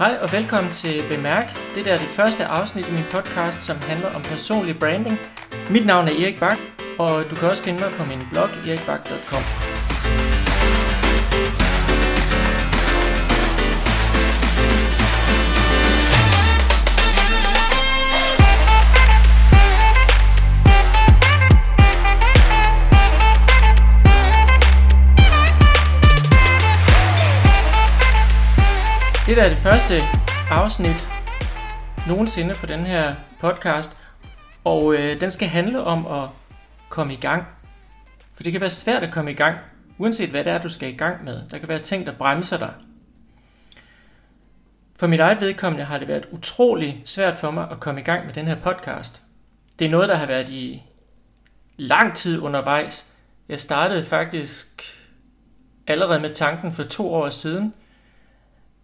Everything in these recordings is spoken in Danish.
Hej og velkommen til Bemærk. Det er det første afsnit i min podcast, som handler om personlig branding. Mit navn er Erik Bak, og du kan også finde mig på min blog erikbak.com. Det der er det første afsnit nogensinde på den her podcast, og øh, den skal handle om at komme i gang. For det kan være svært at komme i gang, uanset hvad det er, du skal i gang med. Der kan være ting, der bremser dig. For mit eget vedkommende har det været utrolig svært for mig at komme i gang med den her podcast. Det er noget, der har været i lang tid undervejs. Jeg startede faktisk allerede med tanken for to år siden –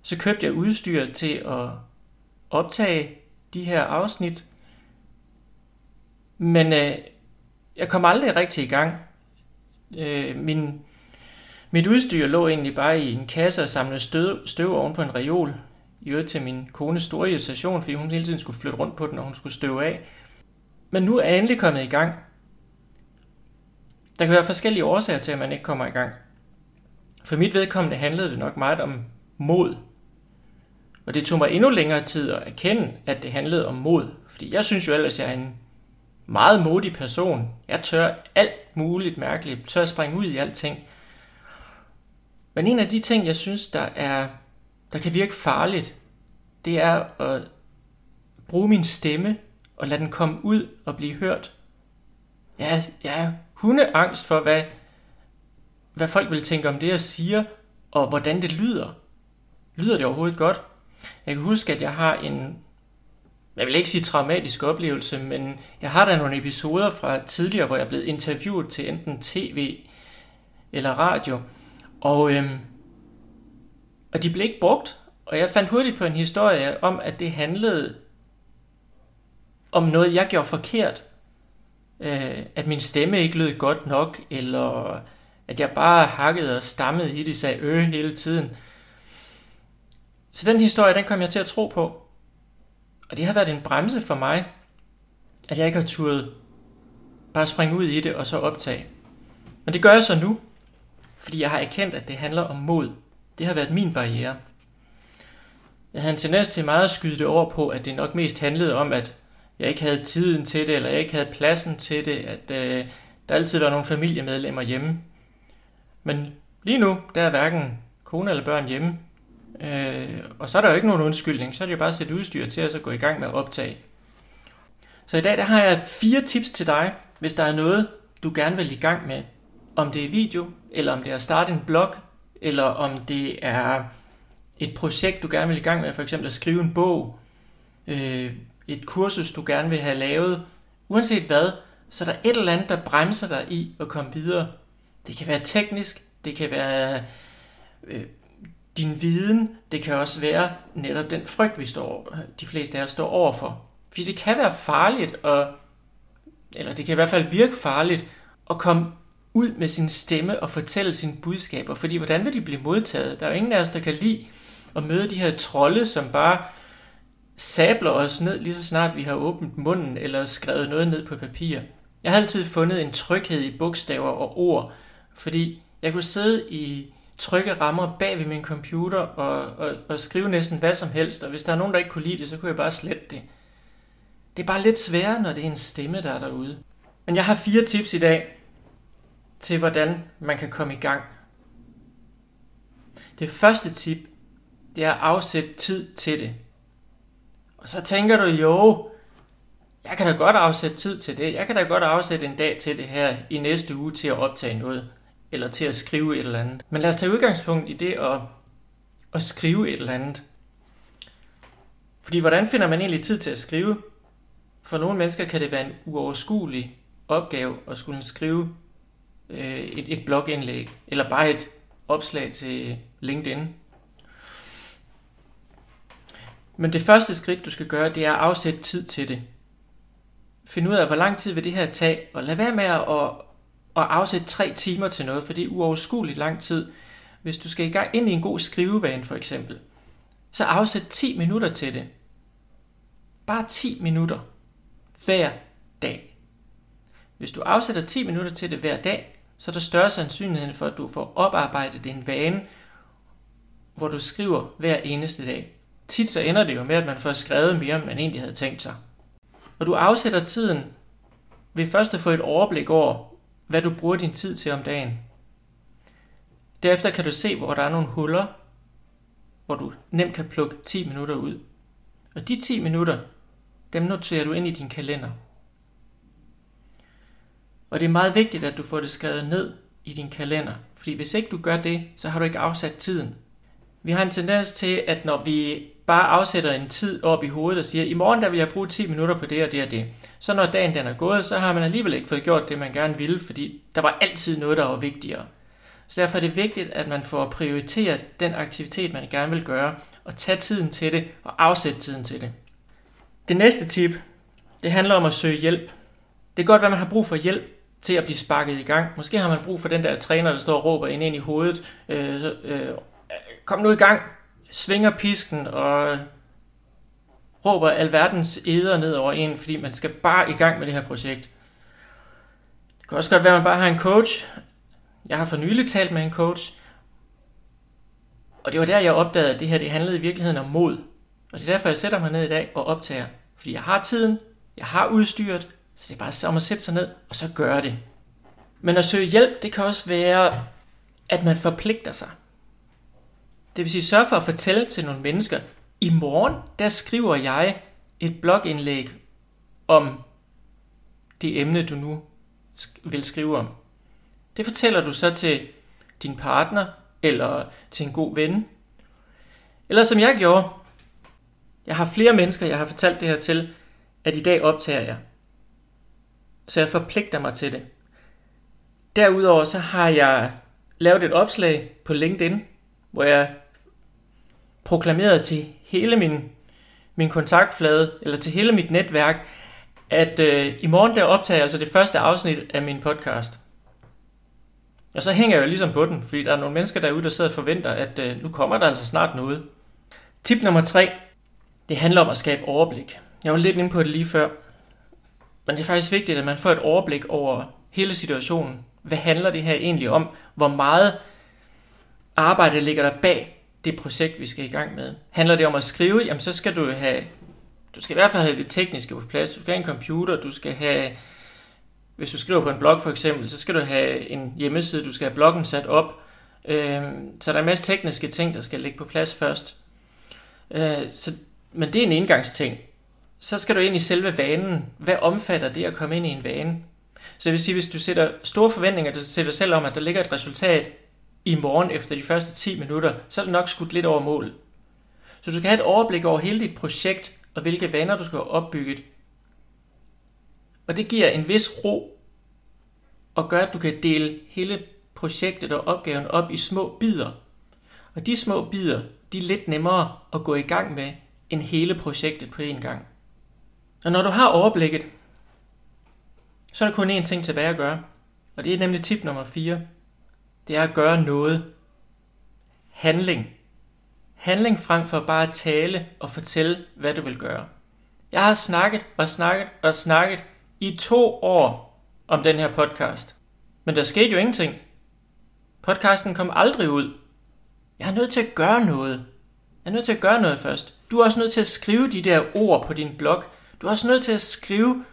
så købte jeg udstyr til at optage de her afsnit. Men øh, jeg kom aldrig rigtig i gang. Øh, min, mit udstyr lå egentlig bare i en kasse og samlede støv, støv oven på en reol. I øvrigt til min kones store irritation, fordi hun hele tiden skulle flytte rundt på den, og hun skulle støve af. Men nu er jeg endelig kommet i gang. Der kan være forskellige årsager til, at man ikke kommer i gang. For mit vedkommende handlede det nok meget om mod. Og det tog mig endnu længere tid at erkende, at det handlede om mod. Fordi jeg synes jo ellers, jeg er en meget modig person. Jeg tør alt muligt mærkeligt. Jeg tør at springe ud i alting. Men en af de ting, jeg synes, der, er, der kan virke farligt, det er at bruge min stemme og lade den komme ud og blive hørt. Jeg er, jeg er hundeangst for, hvad, hvad folk vil tænke om det, jeg siger, og hvordan det lyder. Lyder det overhovedet godt? Jeg kan huske, at jeg har en, jeg vil ikke sige traumatisk oplevelse, men jeg har da nogle episoder fra tidligere, hvor jeg er blevet interviewet til enten tv eller radio, og, øhm, og de blev ikke brugt, og jeg fandt hurtigt på en historie om, at det handlede om noget, jeg gjorde forkert. Øh, at min stemme ikke lød godt nok, eller at jeg bare hakkede og stammede i det, sagde øh hele tiden. Så den historie, den kom jeg til at tro på. Og det har været en bremse for mig, at jeg ikke har turet bare springe ud i det og så optage. Men det gør jeg så nu, fordi jeg har erkendt, at det handler om mod. Det har været min barriere. Jeg havde en tendens til meget at skyde det over på, at det nok mest handlede om, at jeg ikke havde tiden til det, eller jeg ikke havde pladsen til det, at øh, der altid var nogle familiemedlemmer hjemme. Men lige nu, der er hverken kone eller børn hjemme, Øh, og så er der jo ikke nogen undskyldning, så er det jo bare at sætte udstyr til at så gå i gang med at optage. Så i dag der har jeg fire tips til dig, hvis der er noget, du gerne vil i gang med. Om det er video, eller om det er at starte en blog, eller om det er et projekt, du gerne vil i gang med, for eksempel at skrive en bog, øh, et kursus, du gerne vil have lavet. Uanset hvad, så er der et eller andet, der bremser dig i at komme videre. Det kan være teknisk, det kan være øh, din viden, det kan også være netop den frygt, vi står, de fleste af os står overfor. Fordi det kan være farligt, at, eller det kan i hvert fald virke farligt, at komme ud med sin stemme og fortælle sine budskaber. Fordi hvordan vil de blive modtaget? Der er jo ingen af os, der kan lide at møde de her trolde, som bare sabler os ned lige så snart vi har åbent munden eller skrevet noget ned på papir. Jeg har altid fundet en tryghed i bogstaver og ord, fordi jeg kunne sidde i trykke rammer bag ved min computer og, og, og skrive næsten hvad som helst, og hvis der er nogen, der ikke kunne lide det, så kunne jeg bare slette det. Det er bare lidt sværere, når det er en stemme, der er derude. Men jeg har fire tips i dag til, hvordan man kan komme i gang. Det første tip, det er at afsætte tid til det. Og så tænker du, jo, jeg kan da godt afsætte tid til det. Jeg kan da godt afsætte en dag til det her i næste uge til at optage noget eller til at skrive et eller andet. Men lad os tage udgangspunkt i det at, at skrive et eller andet. Fordi hvordan finder man egentlig tid til at skrive? For nogle mennesker kan det være en uoverskuelig opgave at skulle skrive øh, et, et blogindlæg, eller bare et opslag til LinkedIn. Men det første skridt, du skal gøre, det er at afsætte tid til det. Find ud af, hvor lang tid vil det her tage, og lad være med at, at afsætte tre timer til noget, for det er uoverskueligt lang tid. Hvis du skal i gang ind i en god skrivevane for eksempel, så afsæt 10 minutter til det. Bare 10 minutter hver dag. Hvis du afsætter 10 minutter til det hver dag, så er der større sandsynlighed for, at du får oparbejdet en vane, hvor du skriver hver eneste dag. Tit så ender det jo med, at man får skrevet mere, end man egentlig havde tænkt sig. Og du afsætter tiden ved først at få et overblik over, hvad du bruger din tid til om dagen. Derefter kan du se, hvor der er nogle huller, hvor du nemt kan plukke 10 minutter ud. Og de 10 minutter, dem noterer du ind i din kalender. Og det er meget vigtigt, at du får det skrevet ned i din kalender. Fordi hvis ikke du gør det, så har du ikke afsat tiden. Vi har en tendens til, at når vi bare afsætter en tid op i hovedet og siger, i morgen der vil jeg bruge 10 minutter på det og det og det. Så når dagen den er gået, så har man alligevel ikke fået gjort det, man gerne ville, fordi der var altid noget, der var vigtigere. Så derfor er det vigtigt, at man får prioriteret den aktivitet, man gerne vil gøre, og tage tiden til det og afsætte tiden til det. Det næste tip, det handler om at søge hjælp. Det er godt, at man har brug for hjælp til at blive sparket i gang. Måske har man brug for den der træner, der står og råber ind, ind i hovedet. Øh, så, øh, kom nu i gang, svinger pisken og råber alverdens eder ned over en, fordi man skal bare i gang med det her projekt. Det kan også godt være, at man bare har en coach. Jeg har for nylig talt med en coach, og det var der, jeg opdagede, at det her det handlede i virkeligheden om mod. Og det er derfor, jeg sætter mig ned i dag og optager. Fordi jeg har tiden, jeg har udstyret, så det er bare om at sætte sig ned og så gøre det. Men at søge hjælp, det kan også være, at man forpligter sig. Det vil sige, sørge for at fortælle til nogle mennesker, i morgen, der skriver jeg et blogindlæg om det emne, du nu vil skrive om. Det fortæller du så til din partner, eller til en god ven. Eller som jeg gjorde, jeg har flere mennesker, jeg har fortalt det her til, at i dag optager jeg. Så jeg forpligter mig til det. Derudover så har jeg lavet et opslag på LinkedIn, hvor jeg proklameret til hele min, min kontaktflade, eller til hele mit netværk, at øh, i morgen der optager jeg altså det første afsnit af min podcast. Og så hænger jeg jo ligesom på den, fordi der er nogle mennesker derude, der sidder og forventer, at øh, nu kommer der altså snart noget. Tip nummer tre, det handler om at skabe overblik. Jeg var lidt inde på det lige før. Men det er faktisk vigtigt, at man får et overblik over hele situationen. Hvad handler det her egentlig om? Hvor meget arbejde ligger der bag det projekt, vi skal i gang med? Handler det om at skrive? Jamen så skal du have, du skal i hvert fald have det tekniske på plads. Du skal have en computer, du skal have, hvis du skriver på en blog for eksempel, så skal du have en hjemmeside, du skal have bloggen sat op. Øhm, så der er en masse tekniske ting, der skal ligge på plads først. Øh, så, men det er en indgangsting så skal du ind i selve vanen. Hvad omfatter det at komme ind i en vane? Så det vil sige, hvis du sætter store forventninger til dig selv om, at der ligger et resultat i morgen efter de første 10 minutter, så er det nok skudt lidt over mål. Så du skal have et overblik over hele dit projekt, og hvilke vaner du skal have opbygget. Og det giver en vis ro, og gør, at du kan dele hele projektet og opgaven op i små bidder. Og de små bidder, de er lidt nemmere at gå i gang med, end hele projektet på én gang. Og når du har overblikket, så er der kun én ting tilbage at gøre. Og det er nemlig tip nummer 4. Det er at gøre noget. Handling. Handling frem for bare at tale og fortælle, hvad du vil gøre. Jeg har snakket og snakket og snakket i to år om den her podcast. Men der skete jo ingenting. Podcasten kom aldrig ud. Jeg er nødt til at gøre noget. Jeg er nødt til at gøre noget først. Du er også nødt til at skrive de der ord på din blog, du er også nødt til at skrive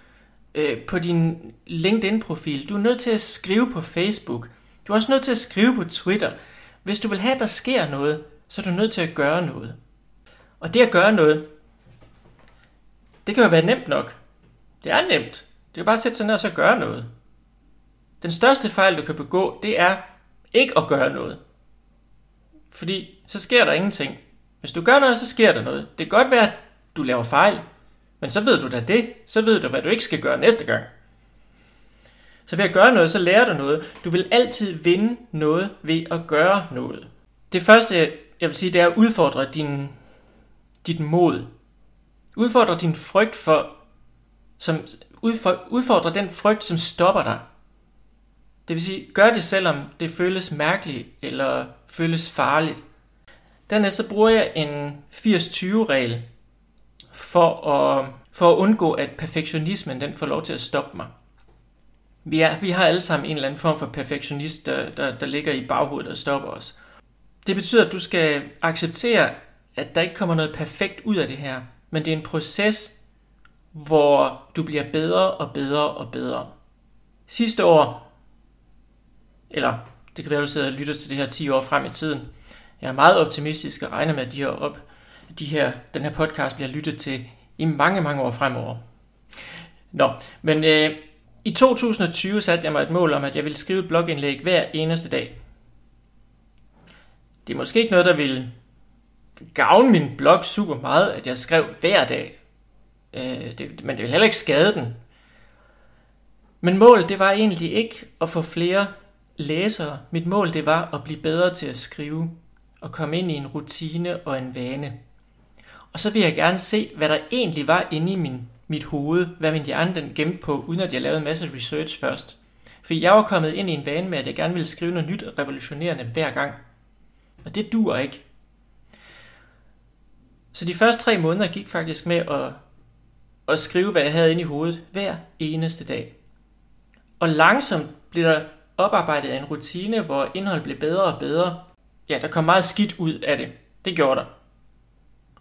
øh, på din LinkedIn-profil. Du er nødt til at skrive på Facebook. Du er også nødt til at skrive på Twitter. Hvis du vil have, at der sker noget, så er du nødt til at gøre noget. Og det at gøre noget, det kan jo være nemt nok. Det er nemt. Det er bare at sætte sig ned og så gøre noget. Den største fejl, du kan begå, det er ikke at gøre noget. Fordi så sker der ingenting. Hvis du gør noget, så sker der noget. Det kan godt være, at du laver fejl. Men så ved du da det. Så ved du, hvad du ikke skal gøre næste gang. Så ved at gøre noget, så lærer du noget. Du vil altid vinde noget ved at gøre noget. Det første, jeg vil sige, det er at udfordre din, dit mod. Udfordre din frygt for, som, udfordre den frygt, som stopper dig. Det vil sige, gør det selvom det føles mærkeligt eller føles farligt. Dernæst så bruger jeg en 80-20-regel for at, for at undgå, at perfektionismen den får lov til at stoppe mig. Vi, er, vi har alle sammen en eller anden form for perfektionist, der, der, der ligger i baghovedet og stopper os. Det betyder, at du skal acceptere, at der ikke kommer noget perfekt ud af det her, men det er en proces, hvor du bliver bedre og bedre og bedre. Sidste år, eller det kan være, at du sidder og lytter til det her 10 år frem i tiden, jeg er meget optimistisk og regner med, at de her, op, de her, den her podcast bliver lyttet til i mange, mange år fremover. Nå, men øh, i 2020 satte jeg mig et mål om, at jeg ville skrive et blogindlæg hver eneste dag. Det er måske ikke noget, der ville gavne min blog super meget, at jeg skrev hver dag. Øh, det, men det ville heller ikke skade den. Men målet, det var egentlig ikke at få flere læsere. Mit mål, det var at blive bedre til at skrive og komme ind i en rutine og en vane. Og så vil jeg gerne se, hvad der egentlig var inde i min, mit hoved, hvad min hjerne den gemte på, uden at jeg lavede en masse research først. For jeg var kommet ind i en vane med, at jeg gerne ville skrive noget nyt revolutionerende hver gang. Og det dur ikke. Så de første tre måneder gik faktisk med at, at skrive, hvad jeg havde inde i hovedet hver eneste dag. Og langsomt blev der oparbejdet af en rutine, hvor indhold blev bedre og bedre. Ja, der kom meget skidt ud af det. Det gjorde der.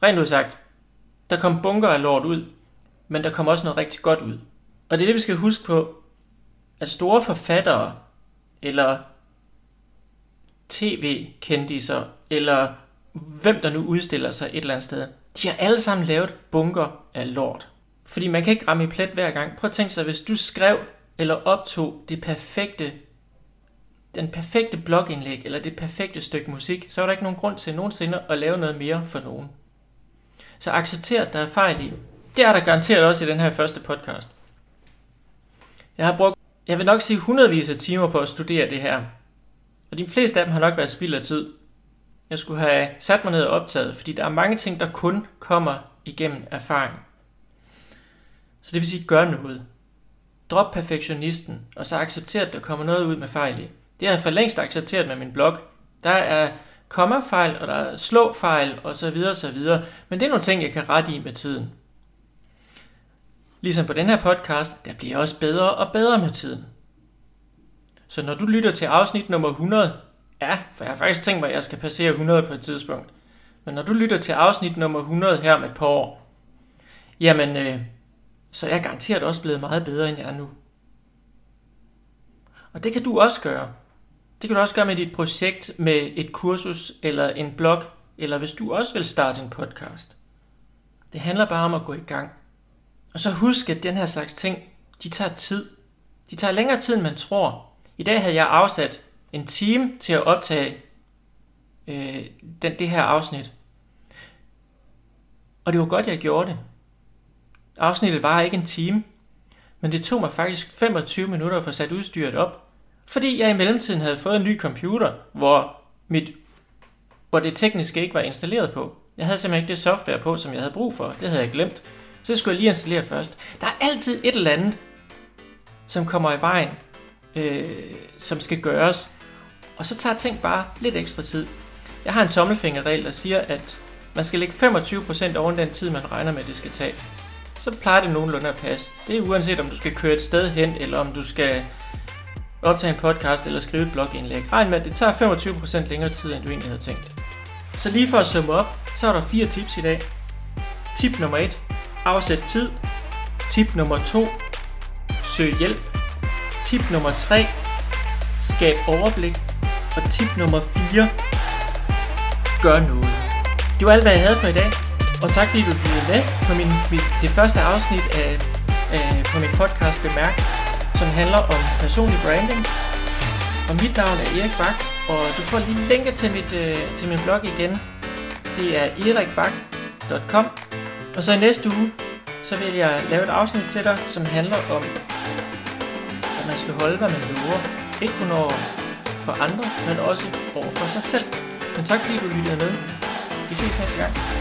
Rent udsagt, der kom bunker af lort ud, men der kommer også noget rigtig godt ud. Og det er det, vi skal huske på, at store forfattere, eller tv-kendiser, eller hvem der nu udstiller sig et eller andet sted, de har alle sammen lavet bunker af lort. Fordi man kan ikke ramme i plet hver gang. Prøv at tænke sig, hvis du skrev eller optog det perfekte, den perfekte blogindlæg eller det perfekte stykke musik, så er der ikke nogen grund til nogensinde at lave noget mere for nogen. Så accepter, at der er fejl i. Det er der garanteret også i den her første podcast. Jeg har brugt, jeg vil nok sige hundredvis af timer på at studere det her. Og de fleste af dem har nok været spild af tid. Jeg skulle have sat mig ned og optaget, fordi der er mange ting, der kun kommer igennem erfaring. Så det vil sige, gør noget. Drop perfektionisten, og så accepter, at der kommer noget ud med fejl i. Det har jeg for længst accepteret med min blog. Der er kommafejl, og der er slåfejl, og så videre, så videre. Men det er nogle ting, jeg kan rette i med tiden. Ligesom på den her podcast, der bliver også bedre og bedre med tiden. Så når du lytter til afsnit nummer 100, ja, for jeg har faktisk tænkt mig, at jeg skal passere 100 på et tidspunkt. Men når du lytter til afsnit nummer 100 her om et par år, jamen, øh, så er jeg garanteret også blevet meget bedre, end jeg er nu. Og det kan du også gøre. Det kan du også gøre med dit projekt, med et kursus eller en blog, eller hvis du også vil starte en podcast. Det handler bare om at gå i gang. Og så husk, at den her slags ting, de tager tid. De tager længere tid, end man tror. I dag havde jeg afsat en time til at optage øh, den, det her afsnit. Og det var godt, jeg gjorde det. Afsnittet var ikke en time, men det tog mig faktisk 25 minutter at få sat udstyret op, fordi jeg i mellemtiden havde fået en ny computer, hvor, mit, hvor det tekniske ikke var installeret på. Jeg havde simpelthen ikke det software på, som jeg havde brug for. Det havde jeg glemt. Så skulle jeg lige installere først. Der er altid et eller andet, som kommer i vejen, øh, som skal gøres. Og så tager ting bare lidt ekstra tid. Jeg har en tommelfingerregel, der siger, at man skal lægge 25% oven den tid, man regner med, det skal tage. Så plejer det nogenlunde at passe. Det er uanset, om du skal køre et sted hen, eller om du skal optage en podcast eller skrive et blogindlæg. Regn med, at det tager 25% længere tid, end du egentlig havde tænkt. Så lige for at summe op, så er der fire tips i dag. Tip nummer 1. Afsæt tid. Tip nummer 2. Søg hjælp. Tip nummer 3. Skab overblik. Og tip nummer 4. Gør noget. Det var alt, hvad jeg havde for i dag. Og tak fordi du blev med på min, det første afsnit af, af, på min podcast Bemærk som handler om personlig branding. Og mit navn er Erik Bak, og du får lige linket til, mit, øh, til min blog igen. Det er erikbak.com. Og så i næste uge, så vil jeg lave et afsnit til dig, som handler om, at man skal holde, hvad man lover. Ikke kun over for andre, men også over for sig selv. Men tak fordi du lyttede med. Vi ses næste gang.